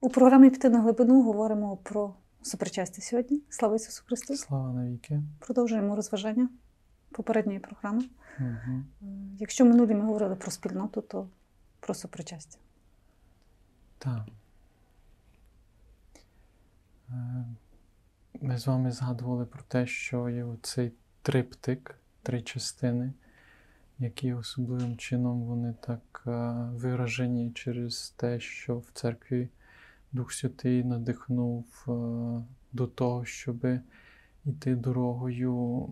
У програмі Піти на глибину говоримо про супричастя сьогодні. Слава Ісусу Христу! Слава навіки. Продовжуємо розважання попередньої програми. Угу. Якщо минулі ми говорили про спільноту, то про супричастя. Так. Е, Ми з вами згадували про те, що є оцей триптик, три частини, які особливим чином вони так е, виражені через те, що в церкві Дух Святий надихнув е, до того, щоб йти дорогою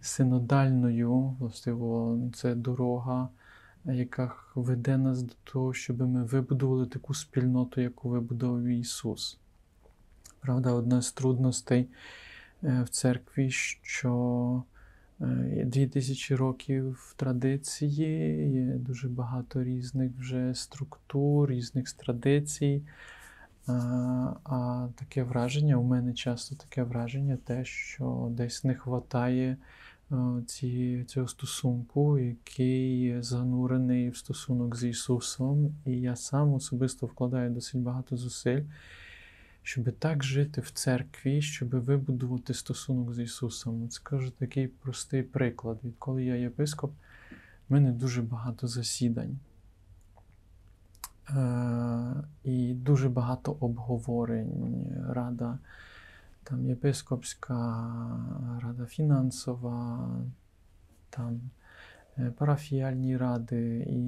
синодальною, властиво, це дорога, яка веде нас до того, щоб ми вибудували таку спільноту, яку вибудував Ісус. Правда, одна з трудностей е, в церкві, що дві тисячі років традиції, є дуже багато різних вже структур, різних традицій. А, а таке враження, у мене часто таке враження, те, що десь не вистачає ці, цього стосунку, який занурений в стосунок з Ісусом. І я сам особисто вкладаю досить багато зусиль, щоб так жити в церкві, щоб вибудувати стосунок з Ісусом. Скажу такий простий приклад. Відколи я єпископ, в мене дуже багато засідань. Е, і дуже багато обговорень, рада там єпископська, рада фінансова, там е, парафіальні ради і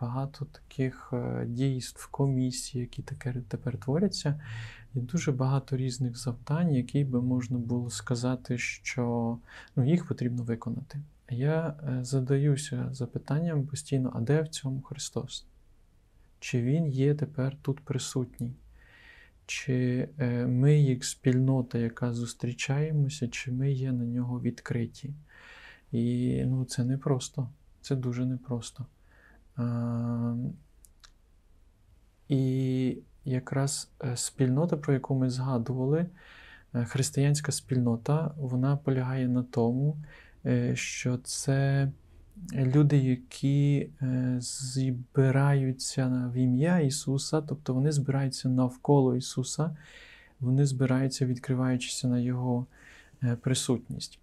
багато таких е, дійств, комісій, які таке тепер творяться, і дуже багато різних завдань, які би можна було сказати, що ну, їх потрібно виконати. Я задаюся запитанням постійно: а де в цьому Христос? Чи Він є тепер тут присутній? Чи ми, як спільнота, яка зустрічаємося, чи ми є на нього відкриті? І ну, це непросто, це дуже непросто. А, І якраз спільнота, про яку ми згадували, християнська спільнота, вона полягає на тому, що це люди, які збираються в ім'я Ісуса, тобто вони збираються навколо Ісуса, вони збираються, відкриваючися на Його присутність.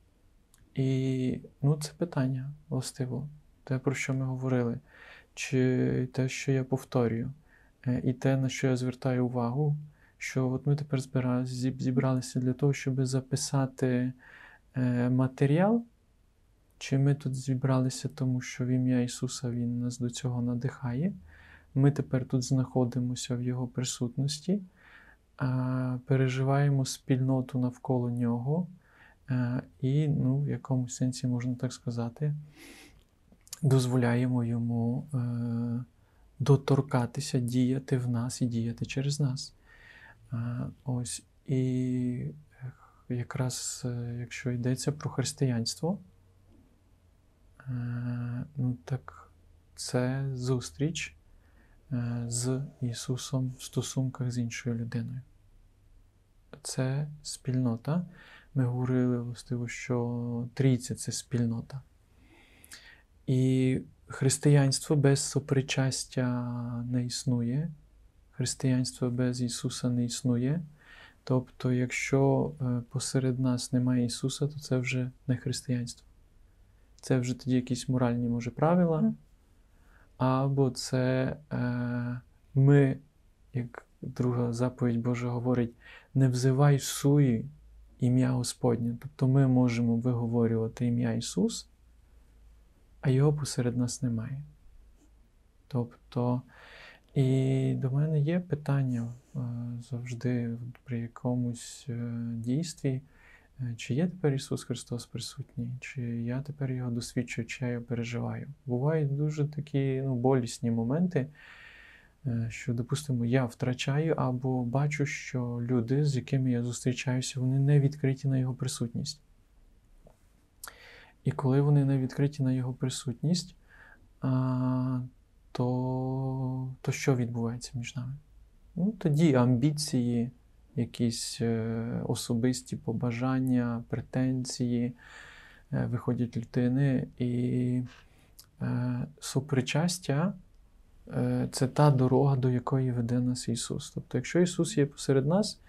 І ну, це питання, властиво, те, про що ми говорили, чи те, що я повторюю, і те, на що я звертаю увагу, що от ми тепер зібралися для того, щоб записати матеріал. Чи ми тут зібралися, тому що в ім'я Ісуса Він нас до цього надихає? Ми тепер тут знаходимося в Його присутності, переживаємо спільноту навколо Нього, і, ну, в якомусь сенсі, можна так сказати, дозволяємо йому доторкатися, діяти в нас і діяти через нас. Ось. І якраз якщо йдеться про християнство, ну так це зустріч з Ісусом в стосунках з іншою людиною. Це спільнота. Ми говорили, властиво, що трійця це спільнота. І християнство без сопричастя не існує. Християнство без Ісуса не існує. Тобто, якщо посеред нас немає Ісуса, то це вже не християнство. Це вже тоді якісь моральні, може, правила. Або це е, ми, як друга заповідь Божа говорить, не взивай суї ім'я Господнє. Тобто ми можемо виговорювати ім'я Ісус, а його посеред нас немає. Тобто, і до мене є питання е, завжди при якомусь е, дійстві. Чи є тепер Ісус Христос присутній, чи я тепер його досвідчую, чи я його переживаю? Бувають дуже такі ну, болісні моменти, що, допустимо, я втрачаю або бачу, що люди, з якими я зустрічаюся, вони не відкриті на Його присутність. І коли вони не відкриті на Його присутність, то, то що відбувається між нами? Ну, Тоді амбіції якісь особисті побажання, претензії виходять людини, і е, це та дорога, до якої веде нас Ісус. Тобто, якщо Ісус є посеред нас,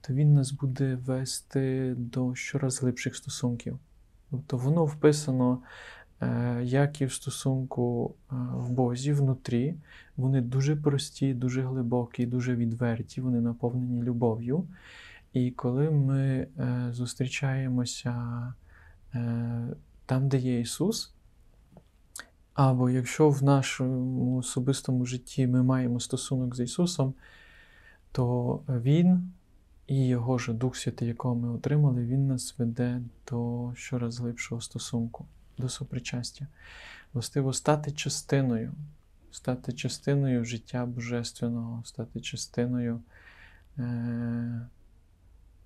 то Він нас буде вести до щораз глибших стосунків. Тобто воно вписано е, як і в стосунку е, в Бозі внутрі. Вони дуже прості, дуже глибокі, дуже відверті, вони наповнені любов'ю. І коли ми е, зустрічаємося там, де є Ісус, або якщо в нашому особистому житті ми маємо стосунок з Ісусом, то Він і Його ж Дух Святий, якого ми отримали, Він нас веде до щораз глибшого стосунку, до сопричастя. Властиво стати частиною, стати частиною життя Божественного, стати частиною е-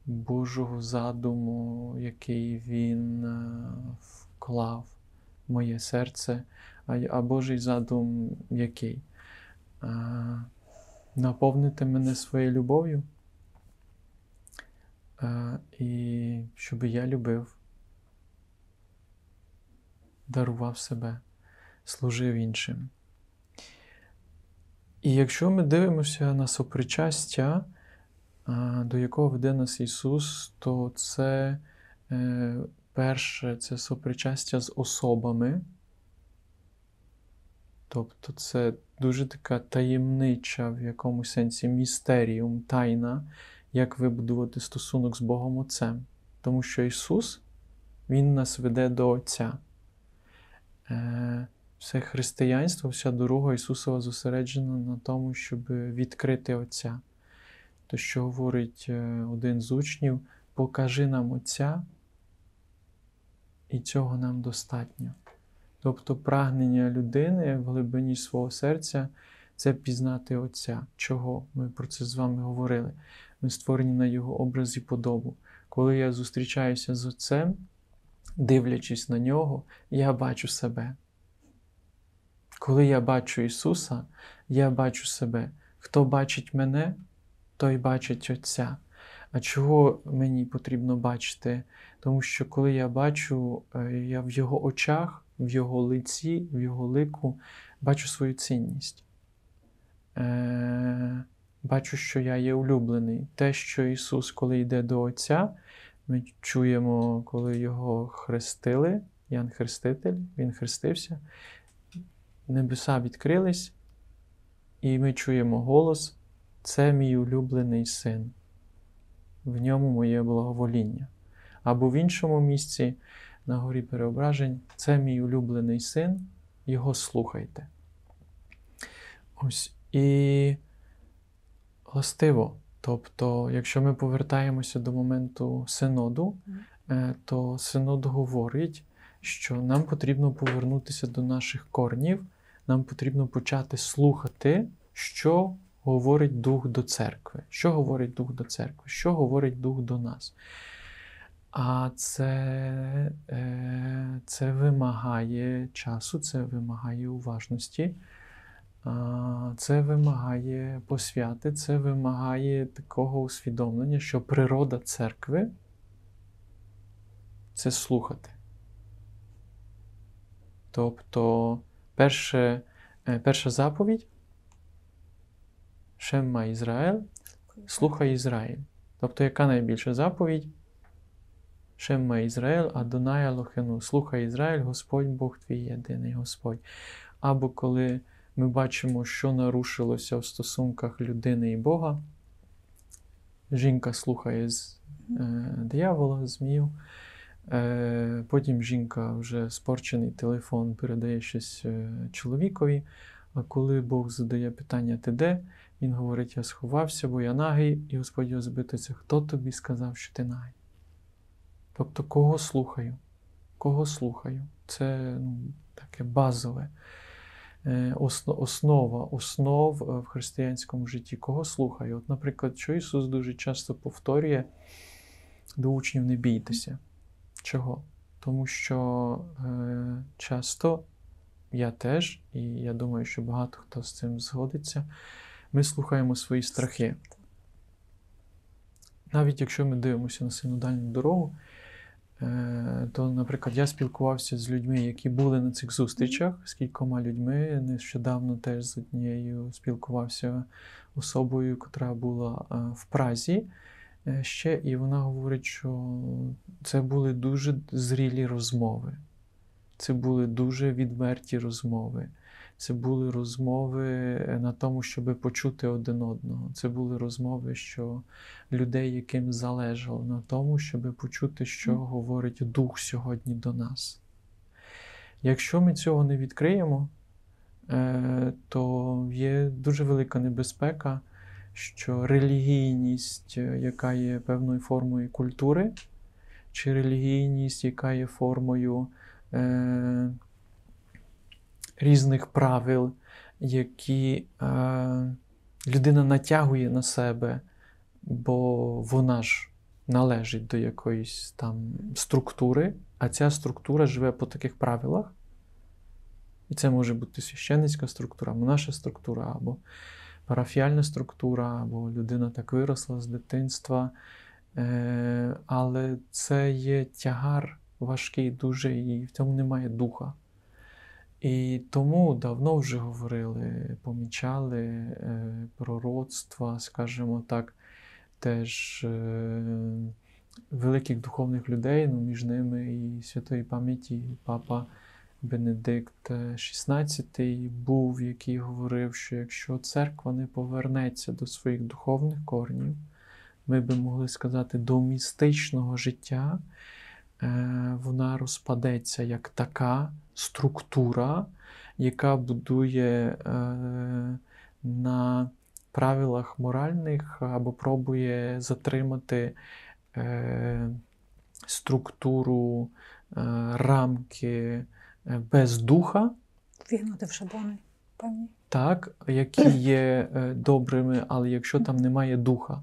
Божого задуму, який Він е- вклав в моє серце, а, а Божий задум який? Е- наповнити мене своєю любов'ю. І щоб я любив, дарував себе, служив іншим. І якщо ми дивимося на сопричастя, до якого веде нас Ісус, то це е, перше це сопричастя з особами. Тобто це дуже така таємнича в якомусь сенсі містеріум, тайна, як вибудувати стосунок з Богом Отцем. Тому що Ісус, Він нас веде до Отця. Е, Все християнство, вся дорога Ісусова зосереджена на тому, щоб відкрити Отця. То, що говорить е, один з учнів, покажи нам Отця, і цього нам достатньо. Тобто прагнення людини в глибині свого серця це пізнати Отця. Чого? Ми про це з вами говорили. Ми створені на Його образ і подобу. Коли я зустрічаюся з Отцем, дивлячись на нього, я бачу себе. Коли я бачу Ісуса, я бачу себе. Хто бачить мене, той бачить Отця. А чого мені потрібно бачити? Тому що коли я бачу, е, я в Його очах, в Його лиці, в Його лику бачу свою цінність. Е- Бачу, що я є улюблений. Те, що Ісус, коли йде до Отця, ми чуємо, коли Його хрестили, Ян Хреститель, Він хрестився, небеса відкрились, і ми чуємо голос: це мій улюблений син, в ньому моє благовоління. Або в іншому місці, на горі переображень, це мій улюблений син, його слухайте. Ось і властиво. Тобто, якщо ми повертаємося до моменту синоду, е, то синод говорить, що нам потрібно повернутися до наших корнів, нам потрібно почати слухати, що говорить Дух до церкви. Що говорить Дух до церкви, що говорить Дух до нас. А це, е, це вимагає часу, це вимагає уважності. Це вимагає посвяти, це вимагає такого усвідомлення, що природа церкви це слухати. Тобто, перше, перша заповідь Шемма Ізраїль, слухай Ізраїль. Тобто, яка найбільша заповідь? Шемма Ізраїль, Адонай Алохену. Слухай Ізраїль, Господь Бог твій єдиний Господь. Або коли ми бачимо, що нарушилося в стосунках людини і Бога. Жінка слухає з е, диявола, змію. Е, Потім жінка вже спорчений телефон передає щось е, чоловікові. А коли Бог задає питання, ти де? Він говорить: Я сховався, бо я нагий, і Господь його запитується, хто тобі сказав, що ти нагий? Тобто, кого слухаю? Кого слухаю? Це ну, таке базове. Основа основ в християнському житті. Кого слухаю? От, наприклад, що Ісус дуже часто повторює до учнів не бійтеся. Чого? Тому що е, часто я теж, і я думаю, що багато хто з цим згодиться, ми слухаємо свої страхи. Навіть якщо ми дивимося на синодальну дорогу, Е, То, наприклад, я спілкувався з людьми, які були на цих зустрічах з кількома людьми. Нещодавно теж з однією спілкувався особою, яка була е, в Празі е, ще, і вона говорить, що це були дуже зрілі розмови. Це були дуже відверті розмови. Це були розмови е, на тому, щоб почути один одного. Це були розмови, що людей, яким залежало на тому, щоб почути, що говорить Дух сьогодні до нас. Якщо ми цього не відкриємо, е, то є дуже велика небезпека, що релігійність, е, яка є певною формою культури, чи релігійність, яка є формою різних правил, які е, людина натягує на себе, бо вона ж належить до якоїсь там структури, а ця структура живе по таких правилах. І це може бути священницька структура, монаша структура, або парафіальна структура, або людина так виросла з дитинства. Е, але це є тягар важкий дуже, і в цьому немає духа. І тому давно вже говорили, помічали е, пророцтва, скажімо так, теж е, великих духовних людей, ну, між ними і святої пам'яті папа Бенедикт XVI був, який говорив, що якщо церква не повернеться до своїх духовних корнів, ми би могли сказати, до містичного життя, е, вона розпадеться як така структура, яка будує е, на правилах моральних або пробує затримати е, структуру, е, рамки е, без духа, Вігнати в шаблони певні. так, які є е, добрими, але якщо там немає духа,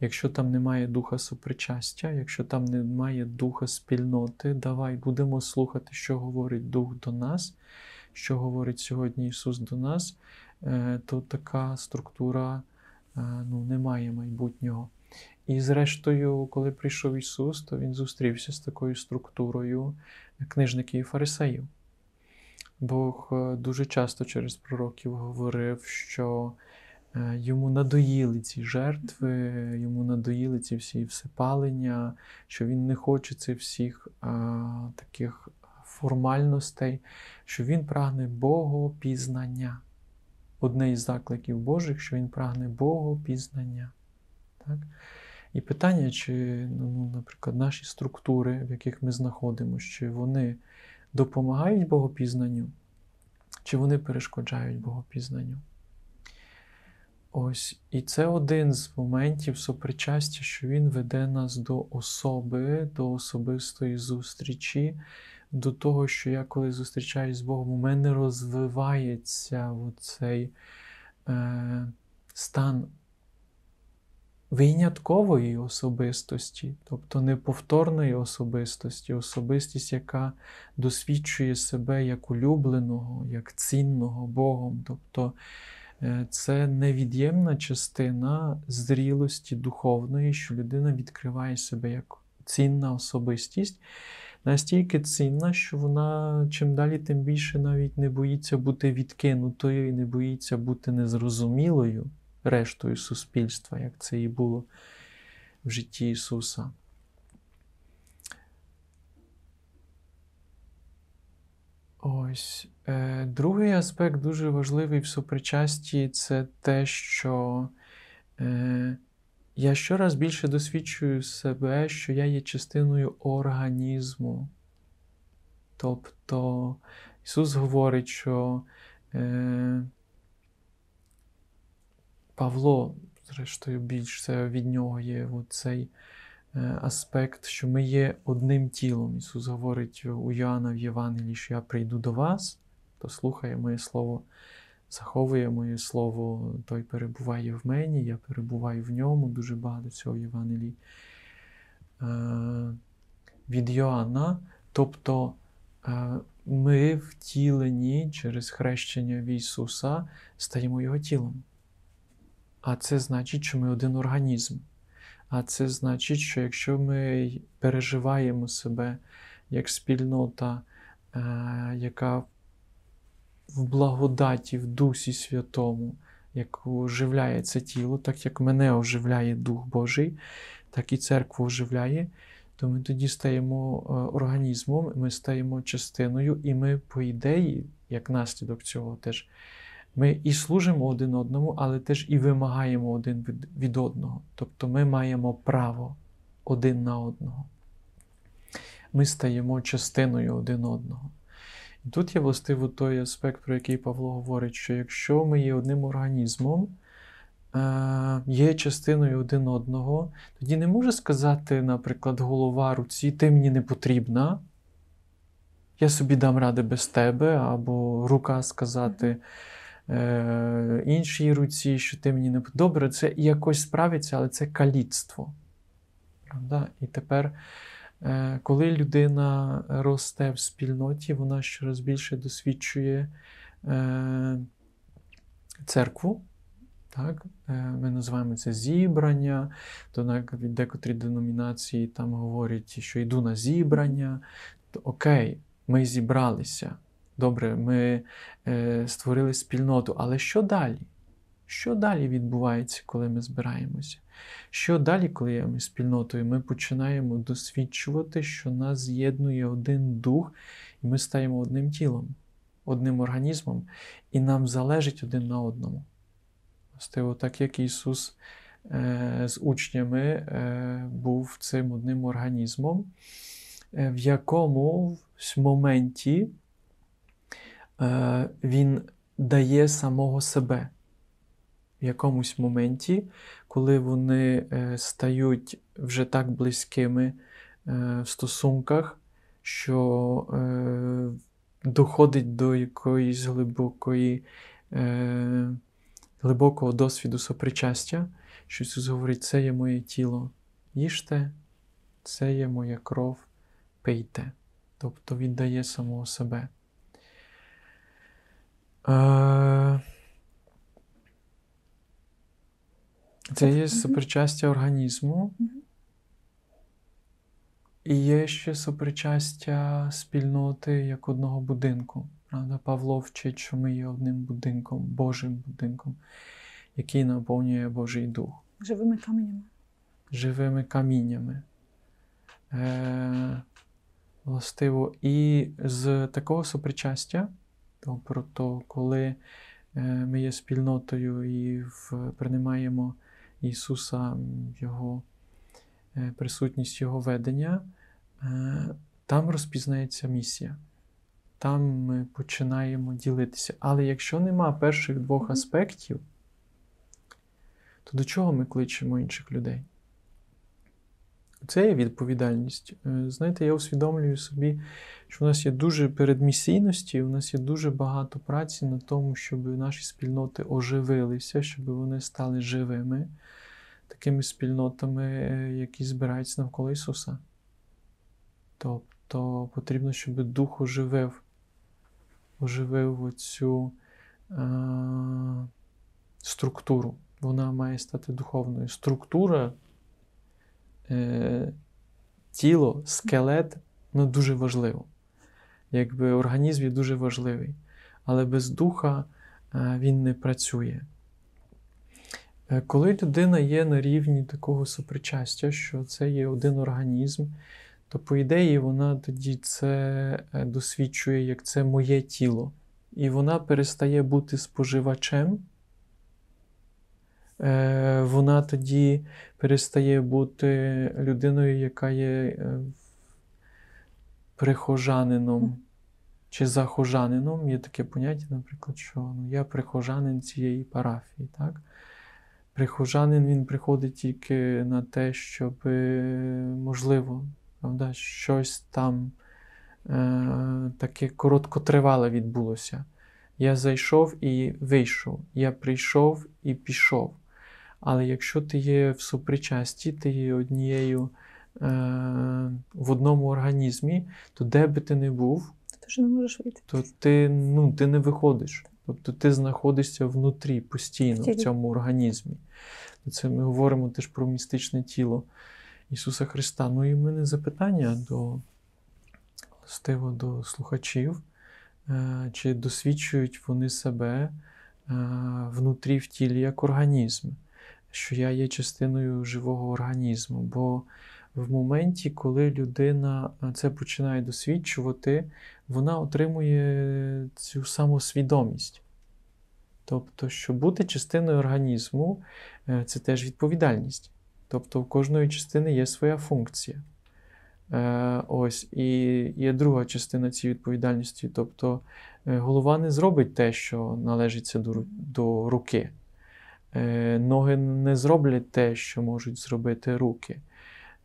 якщо там немає духа сопричастя, якщо там немає духа спільноти, давай будемо слухати, що говорить Дух до нас, що говорить сьогодні Ісус до нас, е, то така структура е, ну, не має майбутнього. І зрештою, коли прийшов Ісус, то Він зустрівся з такою структурою книжників і фарисеїв. Бог е, дуже часто через пророків говорив, що йому надоїли ці жертви, йому надоїли ці всі всипалення, що він не хоче цих всіх а, таких формальностей, що він прагне Богопізнання. Одне із закликів Божих, що він прагне Богопізнання. Так? І питання, чи, ну, наприклад, наші структури, в яких ми знаходимося, чи вони допомагають богопізнанню, чи вони перешкоджають богопізнанню. Ось, і це один з моментів сопричастя, що він веде нас до особи, до особистої зустрічі, до того, що я, коли зустрічаюсь з Богом, у мене розвивається оцей е, стан виняткової особистості, тобто неповторної особистості, особистість, яка досвідчує себе як улюбленого, як цінного Богом. Тобто це невід'ємна частина зрілості духовної, що людина відкриває себе як цінна особистість. Настільки цінна, що вона чим далі, тим більше навіть не боїться бути відкинутою і не боїться бути незрозумілою рештою суспільства, як це і було в житті Ісуса. Ось. Е, Другий аспект дуже важливий в супричасті це те, що е, я щораз більше досвідчую себе, що я є частиною організму. Тобто Ісус говорить, що е, Павло, зрештою, більш це від нього є цей аспект, що ми є одним тілом. Ісус говорить у Йоанна в Євангелії, що я прийду до вас, то слухає моє слово, заховує моє слово, той перебуває в мені, я перебуваю в ньому, дуже багато цього в Євангелії. Е, від Йоанна, тобто е, ми втілені через хрещення в Ісуса, стаємо Його тілом. А це значить, що ми один організм. А це значить, що якщо ми переживаємо себе як спільнота, е, яка в благодаті, в Дусі Святому, яку оживляє це тіло, так як мене оживляє Дух Божий, так і церкву оживляє, то ми тоді стаємо е, організмом, ми стаємо частиною, і ми, по ідеї, як наслідок цього теж, ми і служимо один одному, але теж і вимагаємо один від, від одного. Тобто ми маємо право один на одного. Ми стаємо частиною один одного. І тут є властиво той аспект, про який Павло говорить, що якщо ми є одним організмом, е, є частиною один одного, тоді не може сказати, наприклад, голова руці, ти мені не потрібна, я собі дам ради без тебе, або рука сказати е, іншій руці, що ти мені не. Добре, це якось справиться, але це каліцтво. Правда? І тепер. Е, Коли людина росте в спільноті, вона щораз більше досвідчує е, церкву. Так? Е, Ми називаємо це зібрання, то навіть декотрі деномінації там говорять, що йду на зібрання. То, окей, ми зібралися. Добре, ми е, створили спільноту, але що далі? Що далі відбувається, коли ми збираємося? Що далі, коли ми спільнотою, ми починаємо досвідчувати, що нас з'єднує один дух, і ми стаємо одним тілом, одним організмом, і нам залежить один на одному. Властиво, так як Ісус е, з учнями е, був цим одним організмом, е, в якому в моменті Він дає самого себе. В якомусь моменті, коли вони е, стають вже так близькими е, в стосунках, що е, доходить до якоїсь глибокої, е, глибокого досвіду сопричастя, що Ісус говорить, це є моє тіло, їжте, це є моя кров, пийте. Тобто віддає самого себе. Е, Це є сопричастя організму. І є ще сопричастя спільноти як одного будинку. Правда? Павло вчить, що ми є одним будинком, Божим будинком, який наповнює Божий Дух, Живими каменями. живими каміннями. Е, властиво, і з такого сопричастя, то про то, коли е, ми є спільнотою і приймаємо Ісуса, Його е, присутність Його ведення, е, там розпізнається місія. Там ми починаємо ділитися. Але якщо нема перших двох аспектів, то до чого ми кличемо інших людей? Це є відповідальність. Е, Знаєте, я усвідомлюю собі, що в нас є дуже передмісійності, у нас є дуже багато праці на тому, щоб наші спільноти оживилися, щоб вони стали живими, такими спільнотами, е, які збираються навколо Ісуса. Тобто потрібно, щоб Дух оживив, оживив оцю е, структуру. Вона має стати духовною. Структура, е, тіло, скелет ну, дуже важливо. Якби організм є дуже важливий. Але без духа е, він не працює. Е, Коли людина є на рівні такого сопричастя, що це є один організм, то, по ідеї, вона тоді це е, досвідчує, як це моє тіло. І вона перестає бути споживачем. Е, Вона тоді перестає бути людиною, яка є е, прихожанином чи захожанином. Є таке поняття, наприклад, що ну, я прихожанин цієї парафії. Так? Прихожанин він приходить тільки на те, щоб, е, можливо, правда, щось там е, таке короткотривале відбулося. Я зайшов і вийшов, я прийшов і пішов. Але якщо ти є в супричасті, ти є однією е, в одному організмі, то де би ти не був, Ти не можеш вийти. то ти, ну, ти не виходиш. Тобто ти знаходишся внутрі постійно В в цьому організмі. Це ми говоримо теж про містичне тіло Ісуса Христа. Ну і в мене запитання до властиво до слухачів, е, чи досвідчують вони себе е, внутрі в тілі як організм, що я є частиною живого організму. Бо в моменті, коли людина е, це починає досвідчувати, вона отримує цю самосвідомість. Тобто, що бути частиною організму е, це теж відповідальність. Тобто, в кожної частини є своя функція. Е, ось, і є друга частина цієї відповідальності. Тобто, голова не зробить те, що належиться до, до руки. Е, Ноги не зроблять те, що можуть зробити руки.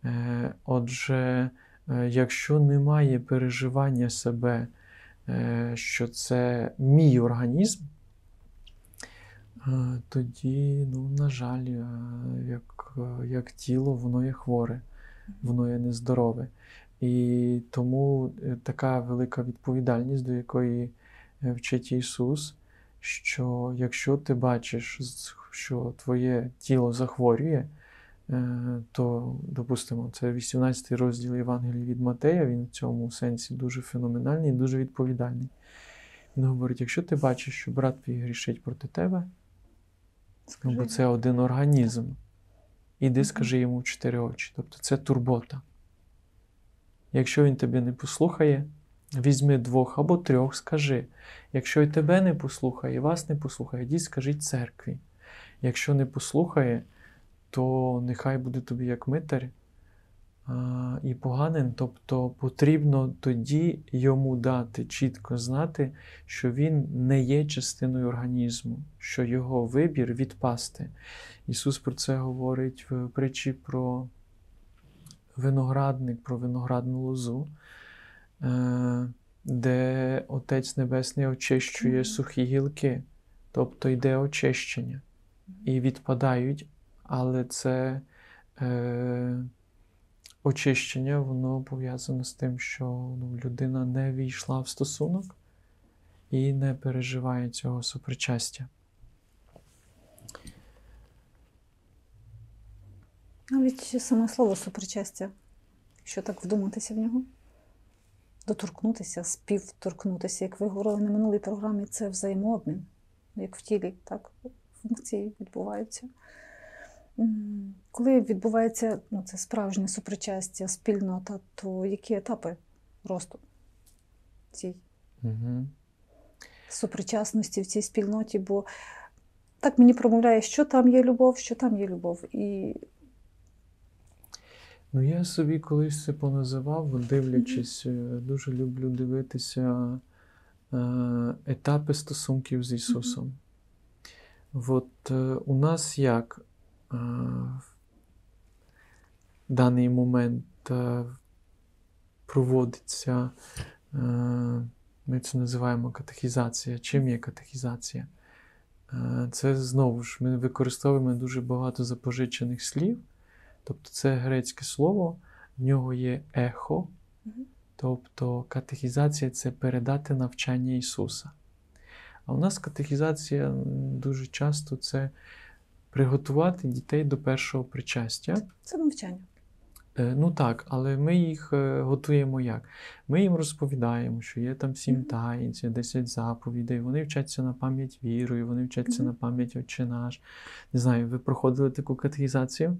Е, Отже, е, якщо немає переживання себе, що це мій організм, тоді, ну, на жаль, як, як тіло, воно є хворе, воно є нездорове. І тому така велика відповідальність, до якої вчить Ісус, що якщо ти бачиш, що твоє тіло захворює, е, то, допустимо, це 18 розділ Євангелії від Матея, він в цьому сенсі дуже феноменальний, і дуже відповідальний. Він говорить: якщо ти бачиш, що брат твій грішить проти тебе, Скажи. бо це один організм, іди скажи йому в чотири очі. Тобто це турбота. Якщо він тебе не послухає, візьми двох або трьох, скажи. Якщо і тебе не послухає, і вас не послухає, йдіть скажіть церкві. Якщо не послухає, то нехай буде тобі як митар і поганин. Тобто потрібно тоді йому дати чітко знати, що він не є частиною організму, що його вибір відпасти. Ісус про це говорить в притчі про виноградник, про виноградну лозу, е, де Отець Небесний очищує сухі гілки, тобто йде очищення і відпадають, але це е, очищення, воно пов'язано з тим, що ну, людина не війшла в стосунок і не переживає цього сопричастя. Навіть саме слово супричастя, якщо так вдуматися в нього, доторкнутися, співторкнутися, як ви говорили на минулій програмі, це взаємообмін, як в тілі, так, функції відбуваються. Коли відбувається ну, це справжнє супричастя, спільнота, то які етапи росту цій Угу. супричасності в цій спільноті? Бо так мені промовляє, що там є любов, що там є любов. І Ну, я собі колись це поназивав, дивлячись, е, дуже люблю дивитися е, етапи стосунків з Ісусом. От е, у нас як е, в даний момент е, проводиться, е, ми це називаємо катехізація. Чим є катехізація? Е, Це знову ж ми використовуємо дуже багато запозичених слів. Тобто це грецьке слово, в нього є ехо, тобто катехізація це передати навчання Ісуса. А у нас катехізація дуже часто це приготувати дітей до першого причастя. це навчання. Е, Ну так, але ми їх е, готуємо як? Ми їм розповідаємо, що є там сім є 10 заповідей, вони вчаться на пам'ять вірою, вони вчаться Мгм. на пам'ять Отче наш. Не знаю, ви проходили таку катехізацію?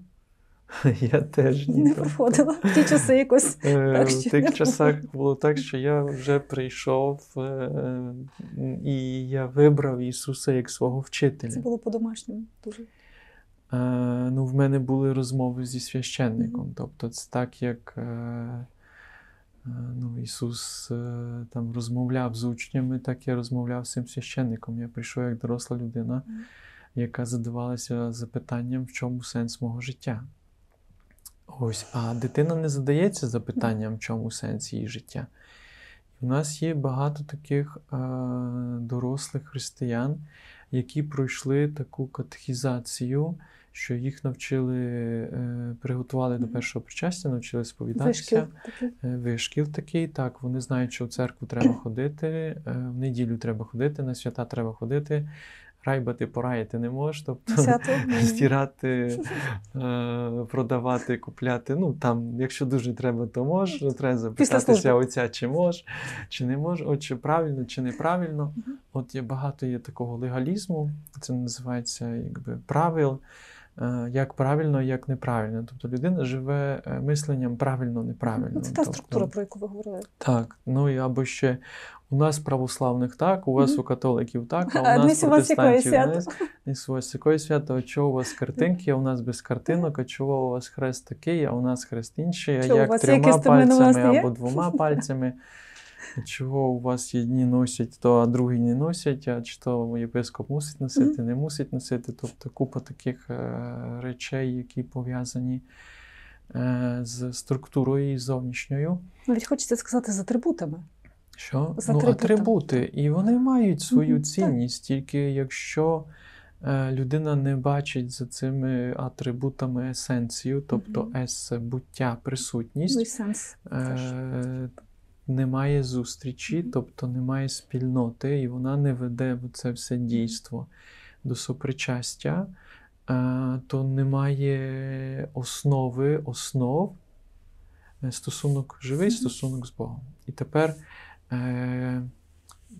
Я теж ні. Не проходила в ті часи якось. е, Так, В тих часах було так, що я вже прийшов е, і я вибрав Ісуса як свого вчителя. Це було по-домашньому дуже. Е, ну, в мене були розмови зі священником. Тобто, це так, як ну, Ісус там розмовляв з учнями, так я розмовляв з цим священником. Я прийшов як доросла людина, яка задавалася запитанням, в чому сенс мого життя. Ось, а дитина не задається запитанням, в чому сенс її життя. У нас є багато таких е, дорослих християн, які пройшли таку катехізацію, що їх навчили, е, приготували до першого причастя, навчили сповідатися. Вишкіл. Е, Вишкіл такий, так, вони знають, що в церкву треба ходити, е, в неділю треба ходити, на свята треба ходити. Райбати, пораїти не можеш, тобто стирати, е, продавати, купляти. Ну там, якщо дуже треба, то можеш. Треба запитатися оця, отця, чи можеш, чи не можеш, от чи правильно, чи неправильно. От є багато є такого легалізму, це називається якби правил. Е, Як правильно, як неправильно. Тобто людина живе е, мисленням правильно, неправильно. Ну, це та Тобто, структура, про яку ви говорили. так, ну і або ще у нас православних так, у вас у католиків так, а у нас протестантів у вас якої свято, а чого у вас картинки, а у нас без картинок, а чого у вас хрест такий, а у нас хрест інший, а як трьома пальцями або двома пальцями. Чого у вас одні носять, то а другі не носять, а чи то єпископ мусить носити, не мусить носити. Тобто купа таких е, речей, які пов'язані е, з структурою і зовнішньою. Навіть хочеться сказати з атрибутами. Що? З ну, атрибути. І вони мають свою цінність, тільки якщо е, людина не бачить за цими атрибутами есенцію, тобто ес буття, Ну присутність, сенс. е, немає зустрічі, тобто немає спільноти, і вона не веде це все дійство до сопричастя, е, то немає основи, основ, е, стосунок, живий стосунок з Богом. І тепер е,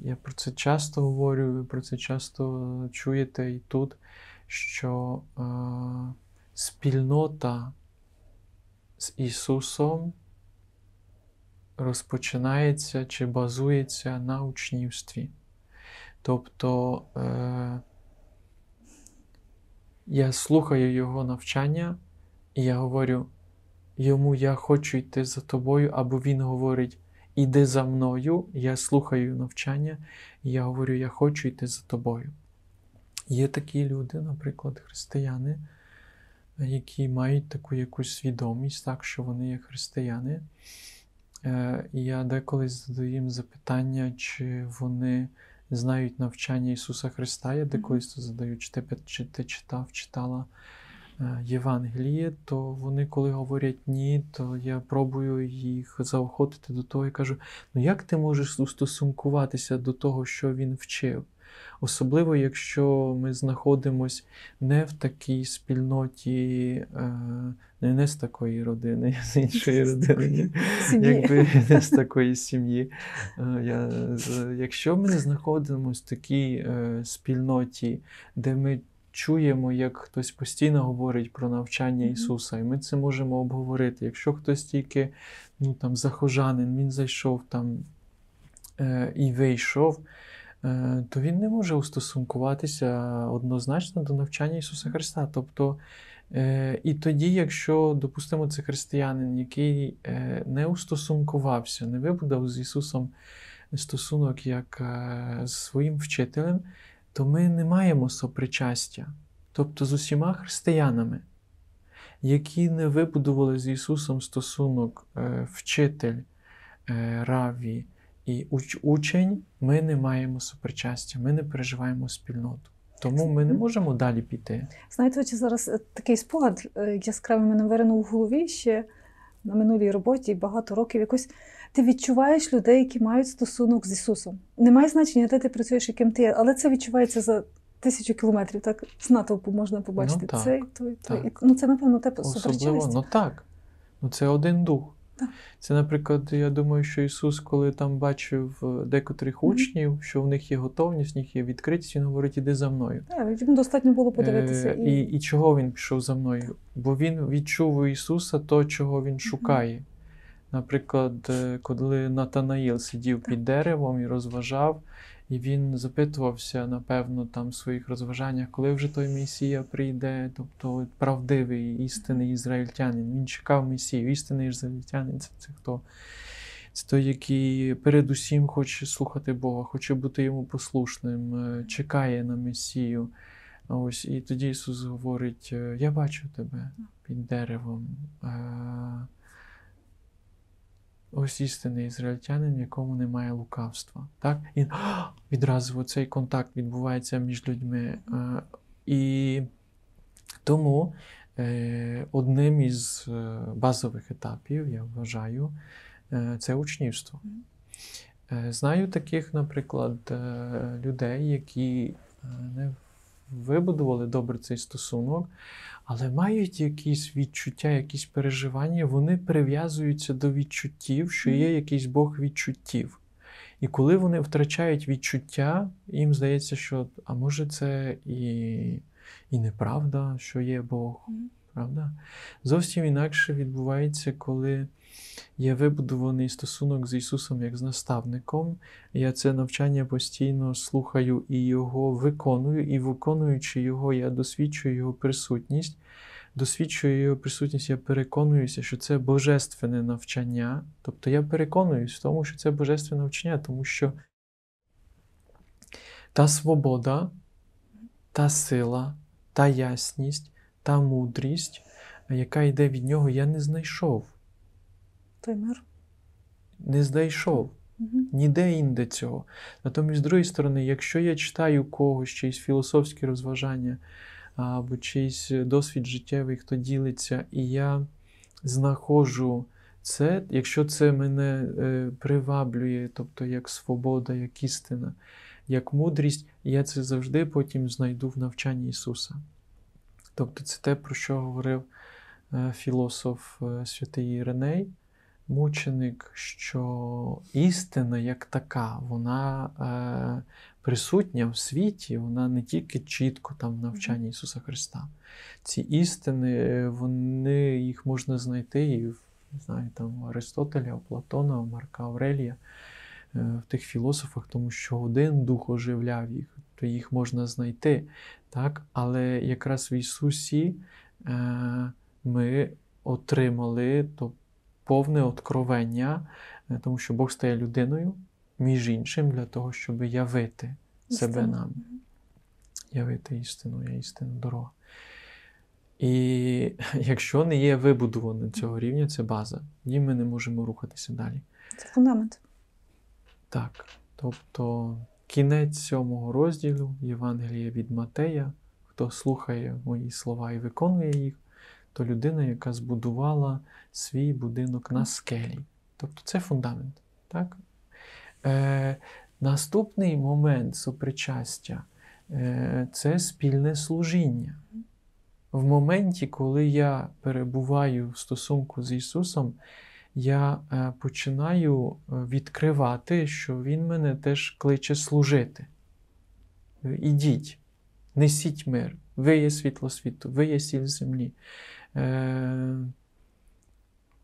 я про це часто говорю, ви про це часто чуєте і тут, що е, спільнота з Ісусом розпочинається чи базується на учнівстві. Тобто е, я слухаю Його навчання, і я говорю йому, я хочу йти за тобою, або він говорить, іди за мною, я слухаю навчання, і я говорю, я хочу йти за тобою. Є такі люди, наприклад, християни, які мають таку якусь свідомість, так, що вони є християни. Е, я деколи задаю їм запитання, чи вони знають навчання Ісуса Христа. Я деколи задаю, чи ти, чи ти читав, читала е, Євангеліє, то вони, коли говорять ні, то я пробую їх заохотити до того і кажу: ну як ти можеш устосункуватися до того, що він вчив? Особливо, якщо ми знаходимось не в такій спільноті, е, не, не з такої родини, з іншої родини, якби не з такої сім'ї. Е, Я, якщо ми не знаходимося в такій е, спільноті, де ми чуємо, як хтось постійно говорить про навчання Ісуса, і ми це можемо обговорити. Якщо хтось тільки ну, там, захожанин, він зайшов там е, і вийшов, е, то він не може устосункуватися однозначно до навчання Ісуса Христа. Тобто, е, і тоді, якщо, допустимо, це християнин, який е, не устосункувався, не вибудав з Ісусом стосунок як е, з своїм вчителем, то ми не маємо сопричастя. Тобто з усіма християнами, які не вибудували з Ісусом стосунок е, вчитель, раві і уч- учень, ми не маємо сопричастя, ми не переживаємо спільноту. Тому ми не можемо далі піти. Знаєте, зараз е, такий спогад е, яскравий мене виринув в голові ще на минулій роботі багато років. Якось ти відчуваєш людей, які мають стосунок з Ісусом. Немає значення, де ти працюєш, яким ти є, але це відчувається за тисячу кілометрів. Так з натовпу можна побачити Ну, так, цей, той, той. так. Ну це напевно те Особливо, ну так. Ну це один дух. Це, наприклад, я думаю, що Ісус, коли там бачив е, декотрих учнів, що в них є готовність, в них є відкритість, він говорить, іди за мною. Так, йому достатньо було подивитися. І... і, і чого він пішов за мною? Бо він відчув у Ісуса то, чого він шукає. Наприклад, е, коли Натанаїл сидів Так. під деревом і розважав, і він запитувався, напевно, там в своїх розважаннях, коли вже той Месія прийде, тобто правдивий, істинний ізраїльтянин. Він чекав Месію, істинний ізраїльтянин це, це хто? Це той, який передусім хоче слухати Бога, хоче бути йому послушним, е, чекає на Месію. Ось, і тоді Ісус говорить: е, Я бачу тебе під деревом. Ось істинний ізраїльтянин, в якому немає лукавства. Так? І відразу цей контакт відбувається між людьми. Е, І Тому е, одним із е, базових етапів, я вважаю, це учнівство. Знаю таких, наприклад, людей, які не вибудували добре цей стосунок, але мають якісь відчуття, якісь переживання, вони прив'язуються до відчуттів, що є якийсь Бог відчуттів. І коли вони втрачають відчуття, їм здається, що а може це і, і неправда, що є Бог. Правда? Зовсім інакше відбувається, коли є вибудований стосунок з Ісусом як з наставником. Я це навчання постійно слухаю і його виконую, і виконуючи його, я досвідчую його присутність. Досвідчую його присутність, я переконуюся, що це божественне навчання. Тобто я переконуюсь в тому, що це божественне навчання, тому що та свобода, та сила, та ясність, та мудрість, яка йде від нього, я не знайшов. Той мир. Не знайшов. Мгм. Ніде інде цього. Натомість, з другої сторони, якщо я читаю когось, чиїсь філософські розважання або чийсь досвід життєвий, хто ділиться, і я знаходжу це, якщо це мене е, приваблює, тобто як свобода, як істина, як мудрість, я це завжди потім знайду в навчанні Ісуса. Тобто це те, про що говорив е, філософ е, святий Іриней, мученик, що істина як така, вона е, присутня в світі, вона не тільки чітко там в навчанні Ісуса Христа. Ці істини, вони їх можна знайти і в не знаю, там, Аристотеля, у Платона, у Марка Аврелія, е, в тих філософах, тому що один дух оживляв їх, то їх можна знайти. Так? Але якраз в Ісусі е, ми отримали то повне откровення, е, тому що Бог стає людиною, між іншим, для того, щоб явити себе Істина. нам, явити істину, я істина дорога. І якщо не є вибудовано цього рівня, це база, тоді ми не можемо рухатися далі. Це фундамент. Так, тобто кінець сьомого розділу Євангелія від Матея, хто слухає мої слова і виконує їх, то людина, яка збудувала свій будинок на скелі. Тобто це фундамент. Так? Е, наступний момент сопричастя е, це спільне служіння. В моменті, коли я перебуваю в стосунку з Ісусом, я е, починаю е, відкривати, що Він мене теж кличе служити. Ідіть, несіть мир, ви є світло світу, ви є сіль землі. Е,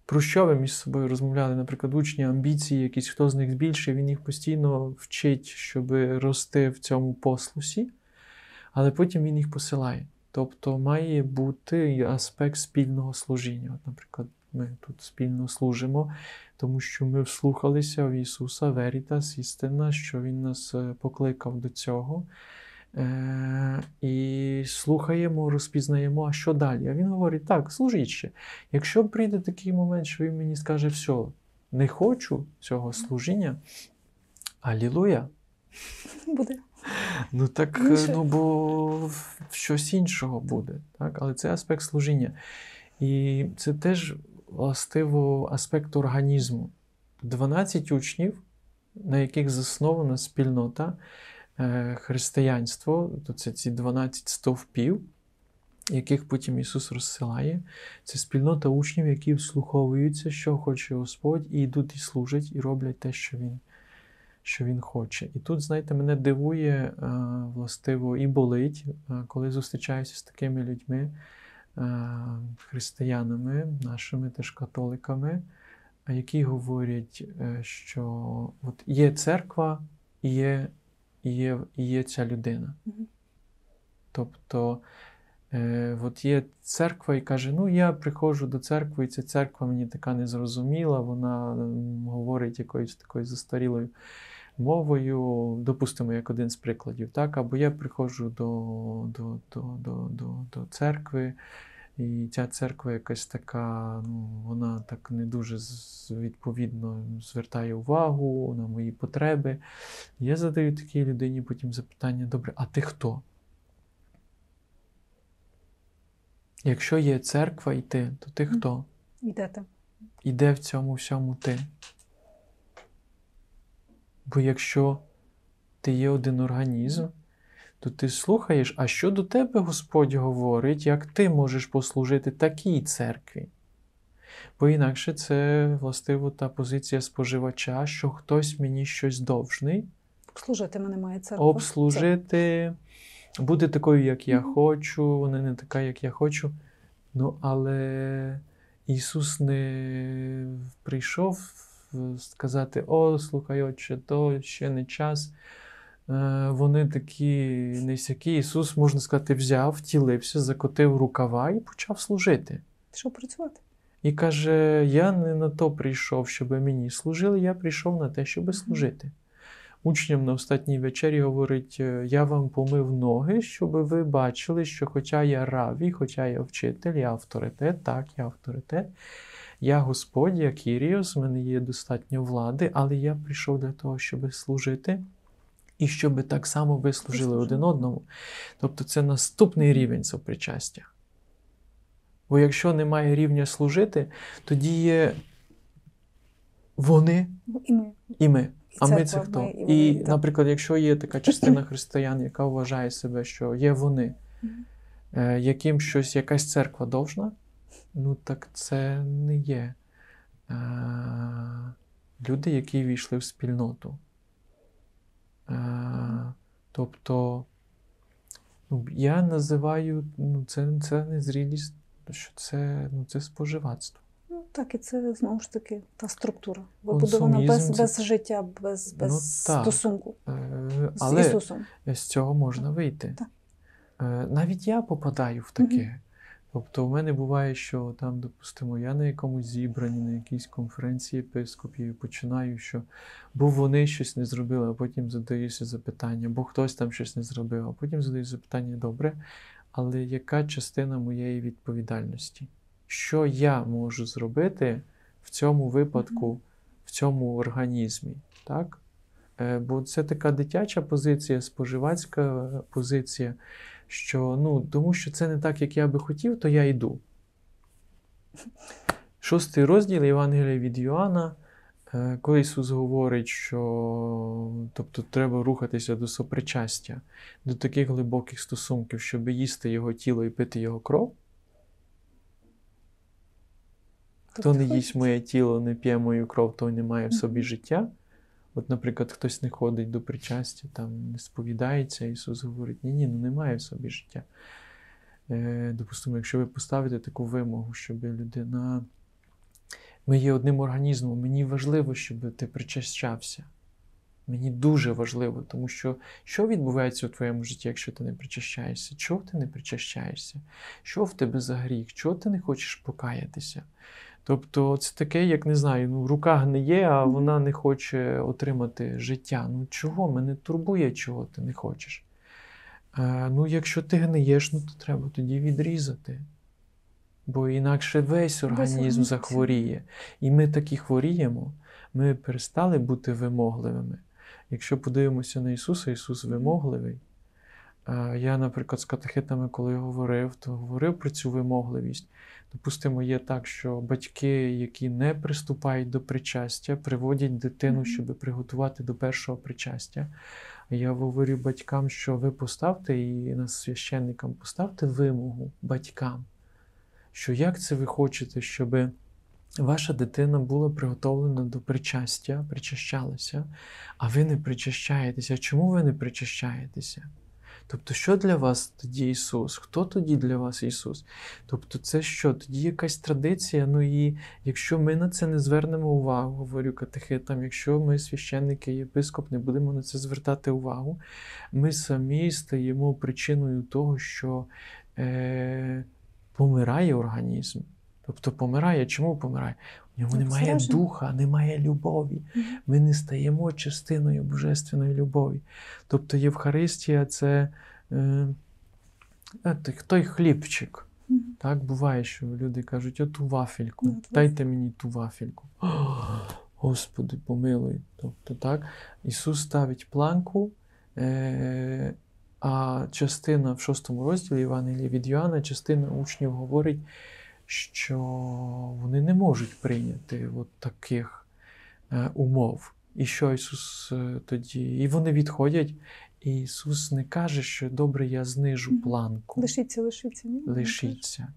Про що ви між собою розмовляли? Наприклад, учні амбіції, якісь хто з них більше, він їх постійно вчить, щоб рости в цьому послусі, але потім він їх посилає. Тобто має бути аспект спільного служіння. От, наприклад, ми тут спільно служимо, тому що ми вслухалися в Ісуса Верітас, істина, що Він нас е, покликав до цього. Е, і слухаємо, розпізнаємо, а що далі? А він говорить: так, служіть ще. Якщо прийде такий момент, що він мені скаже, все, не хочу цього служіння, алілуя, Буде. Ну так, Ну, е, ну бо щось іншого буде. Так? Але це аспект служіння. І це теж властиво аспект організму. 12 учнів, на яких заснована спільнота християнство, то це ці 12 стовпів, яких потім Ісус розсилає. Це спільнота учнів, які вслуховуються, що хоче Господь, і йдуть і служать, і роблять те, що Він що він хоче. І тут, знаєте, мене дивує, е, властиво, і болить, е, коли зустрічаюся з такими людьми, е, християнами, нашими теж католиками, е, які говорять, е, що от є церква і є, є, є ця людина. Мгм. Тобто, е, от є церква і каже: ну, я приходжу до церкви, і ця церква мені така незрозуміла, вона говорить якоюсь такою застарілою мовою, допустимо, як один з прикладів, так? Або я приходжу до, до, до, до, до, до церкви, і ця церква якась така, ну, вона так не дуже відповідно звертає увагу на мої потреби. Я задаю такій людині потім запитання: добре, а ти хто? Якщо є церква і ти, то ти хто? Йдете. Іде в цьому всьому ти. Бо якщо ти є один організм, то ти слухаєш, а що до тебе Господь говорить, як ти можеш послужити такій церкві. Бо інакше це властиво та позиція споживача, що хтось мені щось довжний, Обслужити мене має церква. обслужити, буде такою, як я Мгм. хочу, вона не така, як я хочу. Ну, але Ісус не прийшов сказати: О, слухай, отче, то ще не час. Е, Вони такі несякі. Ісус, можна сказати, взяв, втілився, закотив рукава і почав служити. Пішов працювати. І каже: Я не на то прийшов, щоб мені служили, я прийшов на те, щоб служити. Учням на останній вечері говорить: «Е, Я вам помив ноги, щоб ви бачили, що хоча я раві, хоча я вчитель, я авторитет, так, я авторитет. Я Господь, я Кіріос, в мене є достатньо влади, але я прийшов для того, щоб служити, і щоб так само ви служили один одному. Тобто це наступний рівень сопричастя. Бо якщо немає рівня служити, тоді є вони І ми. і ми. А ми це хто? ми, І, наприклад, якщо є така частина християн, яка вважає себе, що є вони, е, яким щось, якась церква довжна, ну так це не є е, люди, які війшли в спільноту. Е, тобто, ну, я називаю ну, це, це не зрілість, що це, ну, це споживацтво. Ну, так, і це знову ж таки та структура. Вибудована без, це- без життя, без, без Ну, так. стосунку Е, з Ісусом. з цього можна вийти. Так. Е, Навіть я попадаю в таке. Тобто, у мене буває, що там, допустимо, я на якомусь зібранні, на якійсь конференції епископів починаю, що бо вони щось не зробили, а потім задаюся запитання, бо хтось там щось не зробив, а потім задаю запитання, добре, але яка частина моєї відповідальності? Що я можу зробити в цьому випадку, в цьому організмі? Так? Е, Бо це така дитяча позиція, споживацька позиція, що ну, тому що це не так, як я би хотів, то я йду. Шостий розділ Євангелія від Йоанна, е, коли Ісус говорить, що тобто, треба рухатися до сопричастя, до таких глибоких стосунків, щоб їсти Його тіло і пити Його кров. Хто не їсть моє тіло, не п'є мою кров, той не має в собі життя. От, наприклад, хтось не ходить до причастя, там не сповідається, Ісус говорить, ні, ні, ну немає в собі життя. Е, допустимо, якщо ви поставите таку вимогу, щоб людина. Ми є одним організмом, мені важливо, щоб ти причащався. Мені дуже важливо, тому що що відбувається у твоєму житті, якщо ти не причащаєшся? Чого ти не причащаєшся? Що в тебе за гріх? Чого ти не хочеш покаятися? Тобто це таке, як не знаю, ну рука гниє, а вона не хоче отримати життя. Ну чого? Мене турбує, чого ти не хочеш. Е, ну, якщо ти гниєш, ну то треба тоді відрізати. Бо інакше весь організм захворіє. І ми такі хворіємо, ми перестали бути вимогливими. Якщо подивимося на Ісуса, Ісус вимогливий. Е, Я, наприклад, з катехетами, коли говорив, то говорив про цю вимогливість. Допустимо, є так, що батьки, які не приступають до причастя, приводять дитину, щоб приготувати до першого причастя. Я говорю батькам, що ви поставте і нас священникам поставте вимогу батькам, що як це ви хочете, щоб ваша дитина була приготовлена до причастя, причащалася, а ви не причащаєтеся. Чому ви не причащаєтеся? Тобто, що для вас тоді Ісус? Хто тоді для вас Ісус? Тобто, це що? Тоді якась традиція. Ну і якщо ми на це не звернемо увагу, говорю катехетам, якщо ми священники єпископ не будемо на це звертати увагу, ми самі стаємо причиною того, що е, помирає організм. Тобто помирає. Чому помирає? Ньому Ну, немає всередині. духа, немає любові ми не стаємо частиною божественної любові. Тобто Євхаристія це е, е, той- хлібчик. Так буває, що люди кажуть, оту вафельку, дайте мені ту вафельку. Господи, помилуй. Тобто, так, Ісус ставить планку, е, А частина в шостому розділі Євангелія від Йоанна, частина учнів говорить, що вони не можуть прийняти от таких е, умов. І що Ісус е, тоді? І вони відходять, і Ісус не каже, що добре, я знижу планку. Лишіться, лишіться. Ні? Лишіться.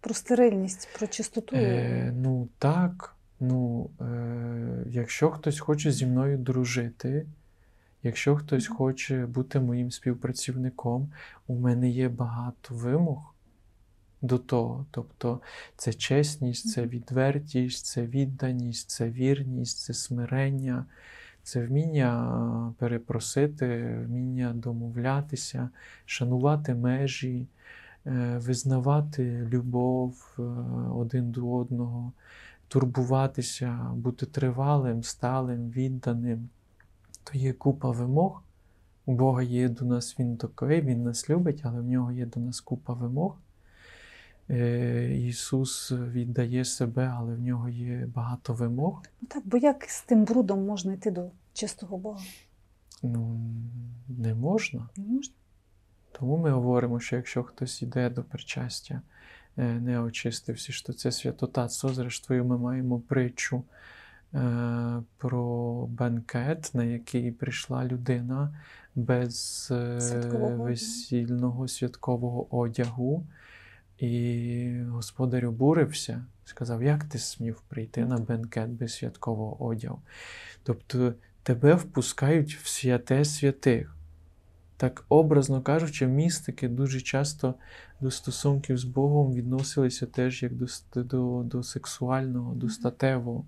Про стерильність, про чистоту. Е, ну так. Ну, е, якщо хтось хоче зі мною дружити, якщо хтось хоче бути моїм співпрацівником, у мене є багато вимог до того. Тобто це чесність, це відвертість, це відданість, це вірність, це смирення, це вміння перепросити, вміння домовлятися, шанувати межі, е, визнавати любов е, один до одного, турбуватися, бути тривалим, сталим, відданим. То є купа вимог. У Бога є до нас Він такий, Він нас любить, але в нього є до нас купа вимог. Е, Ісус віддає себе, але в нього є багато вимог. Ну так, бо як з тим брудом можна йти до чистого Бога? Ну, не можна. Не можна. Тому ми говоримо, що якщо хтось йде до причастя, е, не очистився, що це святотатство. Зрештою, ми маємо притчу про бенкет, на який прийшла людина без е, Святкового весільного святкового одягу. І господар обурився, сказав, як ти смів прийти на бенкет без святкового одягу? Тобто тебе впускають в святе святих. Так, образно кажучи, містики дуже часто до стосунків з Богом відносилися теж як до, до, до сексуального, до статевого,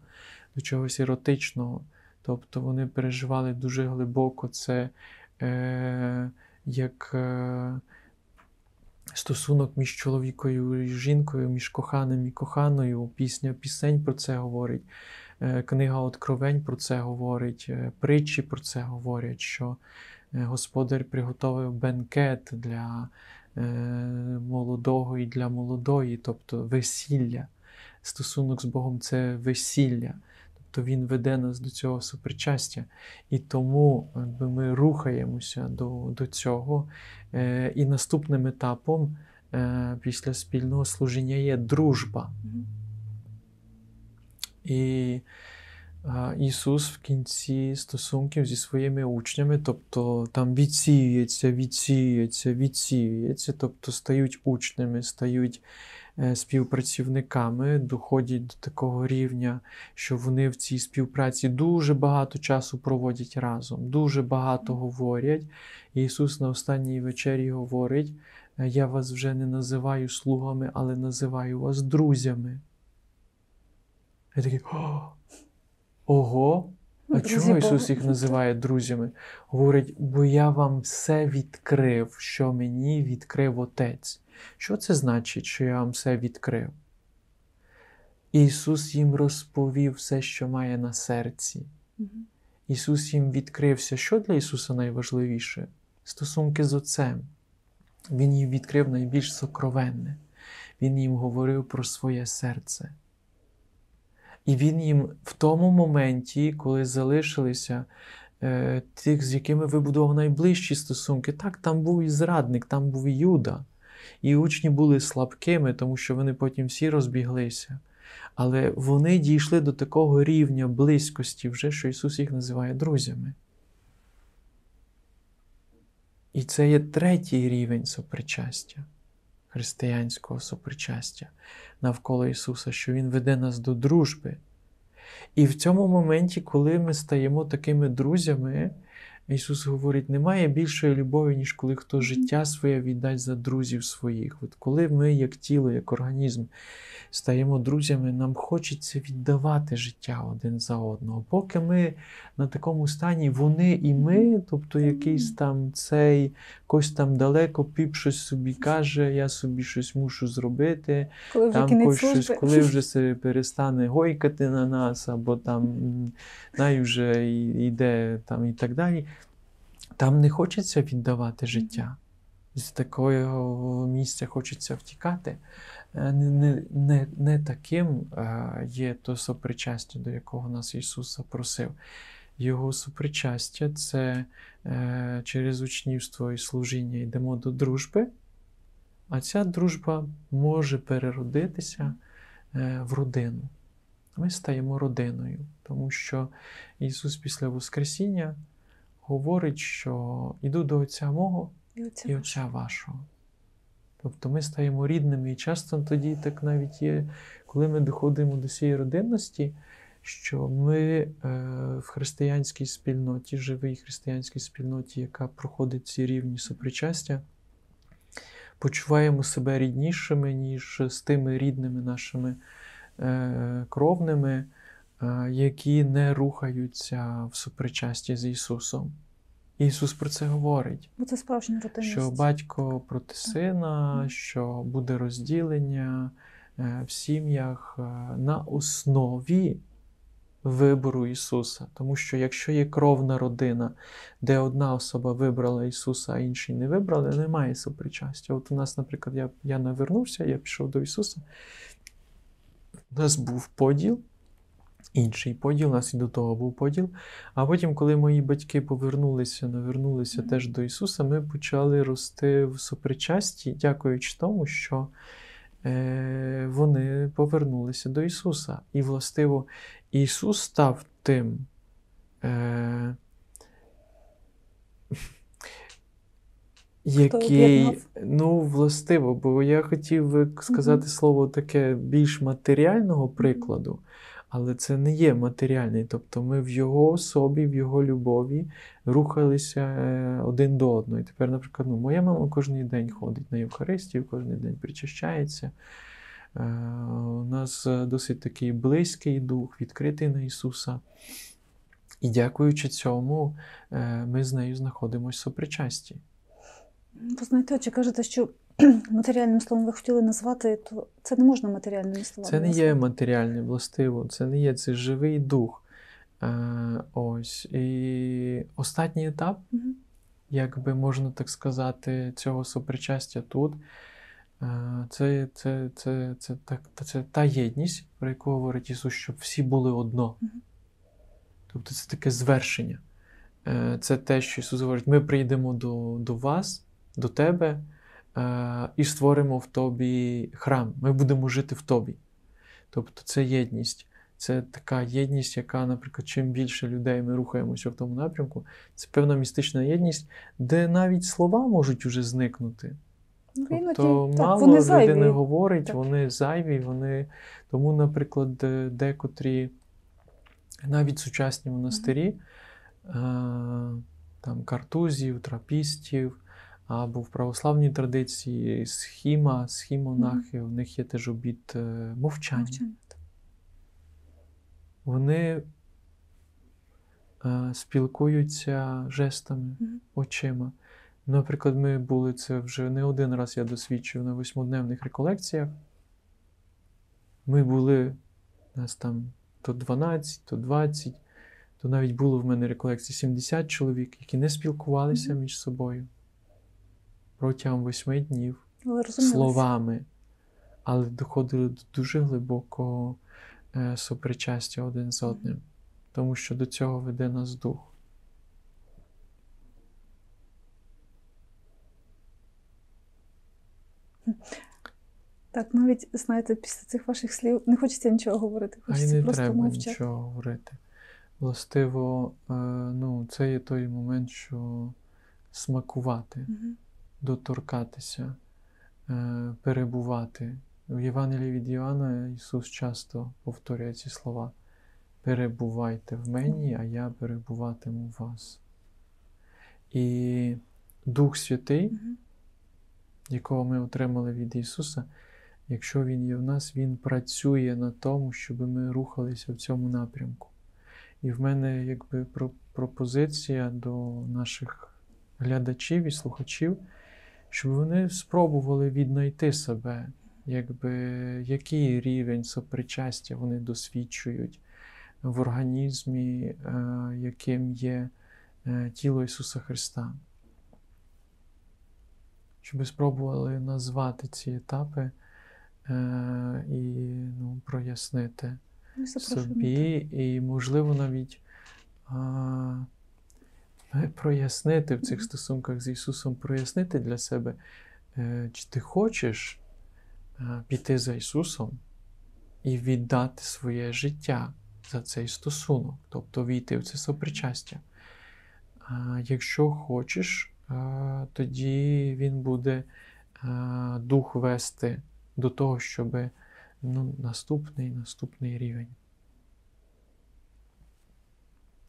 до чогось еротичного. Тобто вони переживали дуже глибоко це е, як е, стосунок між чоловікою і жінкою, між коханим і коханою. Пісня пісень про це говорить. Е, Книга Откровень про це говорить, е, притчі про це говорять, що е, Господар приготовив бенкет для е, молодого і для молодої, тобто весілля. Стосунок з Богом це весілля. Тобто Він веде нас до цього суперчастя. І тому якби, ми рухаємося до, до цього. Е, І наступним етапом е, після спільного служіння є дружба. І Ісус в кінці стосунків зі своїми учнями, тобто там відсіюється, відсіюється, відсіюється, тобто стають учнями, стають е, співпрацівниками, доходять до такого рівня, що вони в цій співпраці дуже багато часу проводять разом, дуже багато говорять. Ісус на останній вечері говорить: «Е, Я вас вже не називаю слугами, але називаю вас друзями. Я такий, «О, ого! А друзі чого Ісус їх називає друзями? Говорить, бо я вам все відкрив, що мені відкрив Отець. Що це значить, що я вам все відкрив? Ісус їм розповів все, що має на серці. Ісус їм відкрився. Що для Ісуса найважливіше? Стосунки з Отцем. Він їм відкрив найбільш сокровенне. Він їм говорив про своє серце. І він їм в тому моменті, коли залишилися е, тих, з якими вибудував найближчі стосунки, так, там був і зрадник, там був і Юда. І учні були слабкими, тому що вони потім всі розбіглися. Але вони дійшли до такого рівня близькості, вже що Ісус їх називає друзями. І це є третій рівень сопричастя, християнського сопричастя навколо Ісуса, що Він веде нас до дружби. І в цьому моменті, коли ми стаємо такими друзями, Ісус говорить: немає більшої любові, ніж коли хто життя своє віддасть за друзів своїх. От коли ми, як тіло, як організм, стаємо друзями, нам хочеться віддавати життя один за одного. Поки ми на такому стані, вони і ми, тобто якийсь там цей когось там далеко піп щось собі каже, я собі щось мушу зробити. Коли вже Там когось щось, коли вже се перестане гойкати на нас, або там най вже йде там і так далі. Там не хочеться віддавати життя. З такого місця хочеться втікати. Е, Не, не, не, не таким е, є то сопричастя, до якого нас Ісус запросив. Його супричастя це е, через учнівство і служіння йдемо до дружби, а ця дружба може переродитися е, в родину. Ми стаємо родиною, тому що Ісус після Воскресіння говорить, що іду до Отця мого І оця і. Отця вашого. Тобто ми стаємо рідними, і часто тоді так навіть є, коли ми доходимо до цієї родинності, що ми е, в християнській спільноті, живій християнській спільноті, яка проходить ці рівні сопричастя, почуваємо себе ріднішими, ніж з тими рідними нашими е, кровними, які не рухаються в сопричасті з Ісусом. Ісус про це говорить. Бо це справжня родинність. Що батько проти сина, що буде розділення е, в сім'ях е, на основі вибору Ісуса. Тому що якщо є кровна родина, де одна особа вибрала Ісуса, а інші не вибрали, немає сопричастя. От у нас, наприклад, я, я навернувся, я пішов до Ісуса. У нас був поділ. Інший поділ, у нас і до того був поділ. А потім, коли мої батьки повернулися, навернулися теж до Ісуса, ми почали рости в сопричасті, дякуючи тому, що е, вони повернулися до Ісуса. І, властиво, Ісус став тим. Е, який, ну, властиво, бо я хотів би сказати Мгм. слово таке більш матеріального прикладу, але це не є матеріальний. Тобто ми в його особі, в його любові рухалися е, один до одного. І тепер, наприклад, ну, моя мама кожен день ходить на Євхаристію, кожен день причащається. Е, У нас досить такий близький дух, відкритий на Ісуса. І дякуючи цьому, е, ми з нею знаходимося в сопричасті. Ви знаєте, чи кажете, що матеріальним словом ви хотіли назвати, то це не можна матеріальними словами. Це не є матеріальне властиво, це не є це живий дух. Е, ось. І останній етап, Мгм. як би можна так сказати, цього сопричастя тут. е, Це, це, це, це, так, це та єдність, про яку говорить Ісус, щоб всі були одно. Тобто це таке звершення. Е, Це те, що Ісус говорить: ми прийдемо до, до вас, до тебе е, і створимо в тобі храм. Ми будемо жити в тобі. Тобто це єдність. Це така єдність, яка, наприклад, чим більше людей ми рухаємося в тому напрямку, це певна містична єдність, де навіть слова можуть уже зникнути. Ну, Тобто так, мало вони людини зайві. говорить, Так. вони зайві, вони. Тому, наприклад, декотрі навіть сучасні монастирі, е, там картузів, трапістів, або в православній традиції схіма, схімонахи, у них є теж обід е, мовчання. Мовчання. Вони е, спілкуються жестами, Мгм. очима. Наприклад, ми були це вже не один раз я досвідчив на восьмидневних реколекціях. Ми були, нас там то 12, то 20, то навіть було в мене реколекції 70 чоловік, які не спілкувалися між собою протягом восьми днів словами, але доходили до дуже глибокого е, сопричастя один з одним, тому що до цього веде нас дух. Так, навіть знаєте, після цих ваших слів не хочеться нічого говорити. А й не просто треба мовчати. нічого говорити. Властиво, е, ну, це є той момент, що смакувати, Мгм. Доторкатися, е, перебувати. В Євангелії від Іоанна Ісус часто повторює ці слова: перебувайте в мені, а я перебуватиму в вас. І Дух Святий, якого ми отримали від Ісуса, якщо Він є в нас, Він працює на тому, щоб ми рухалися в цьому напрямку. І в мене якби пропозиція до наших глядачів і слухачів, щоб вони спробували віднайти себе, якби, який рівень сопричастя вони досвідчують в організмі, е, яким є е, тіло Ісуса Христа. Щоб спробували назвати ці етапи е, і ну, прояснити собі, і, можливо, навіть е, прояснити в цих стосунках з Ісусом, прояснити для себе, е, чи ти хочеш е, піти за Ісусом і віддати своє життя за цей стосунок, тобто війти в це сопричастя. Якщо хочеш, тоді він буде дух вести до того, щоб ну, наступний наступний рівень.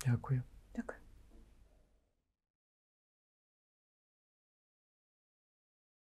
Дякую. Дякую.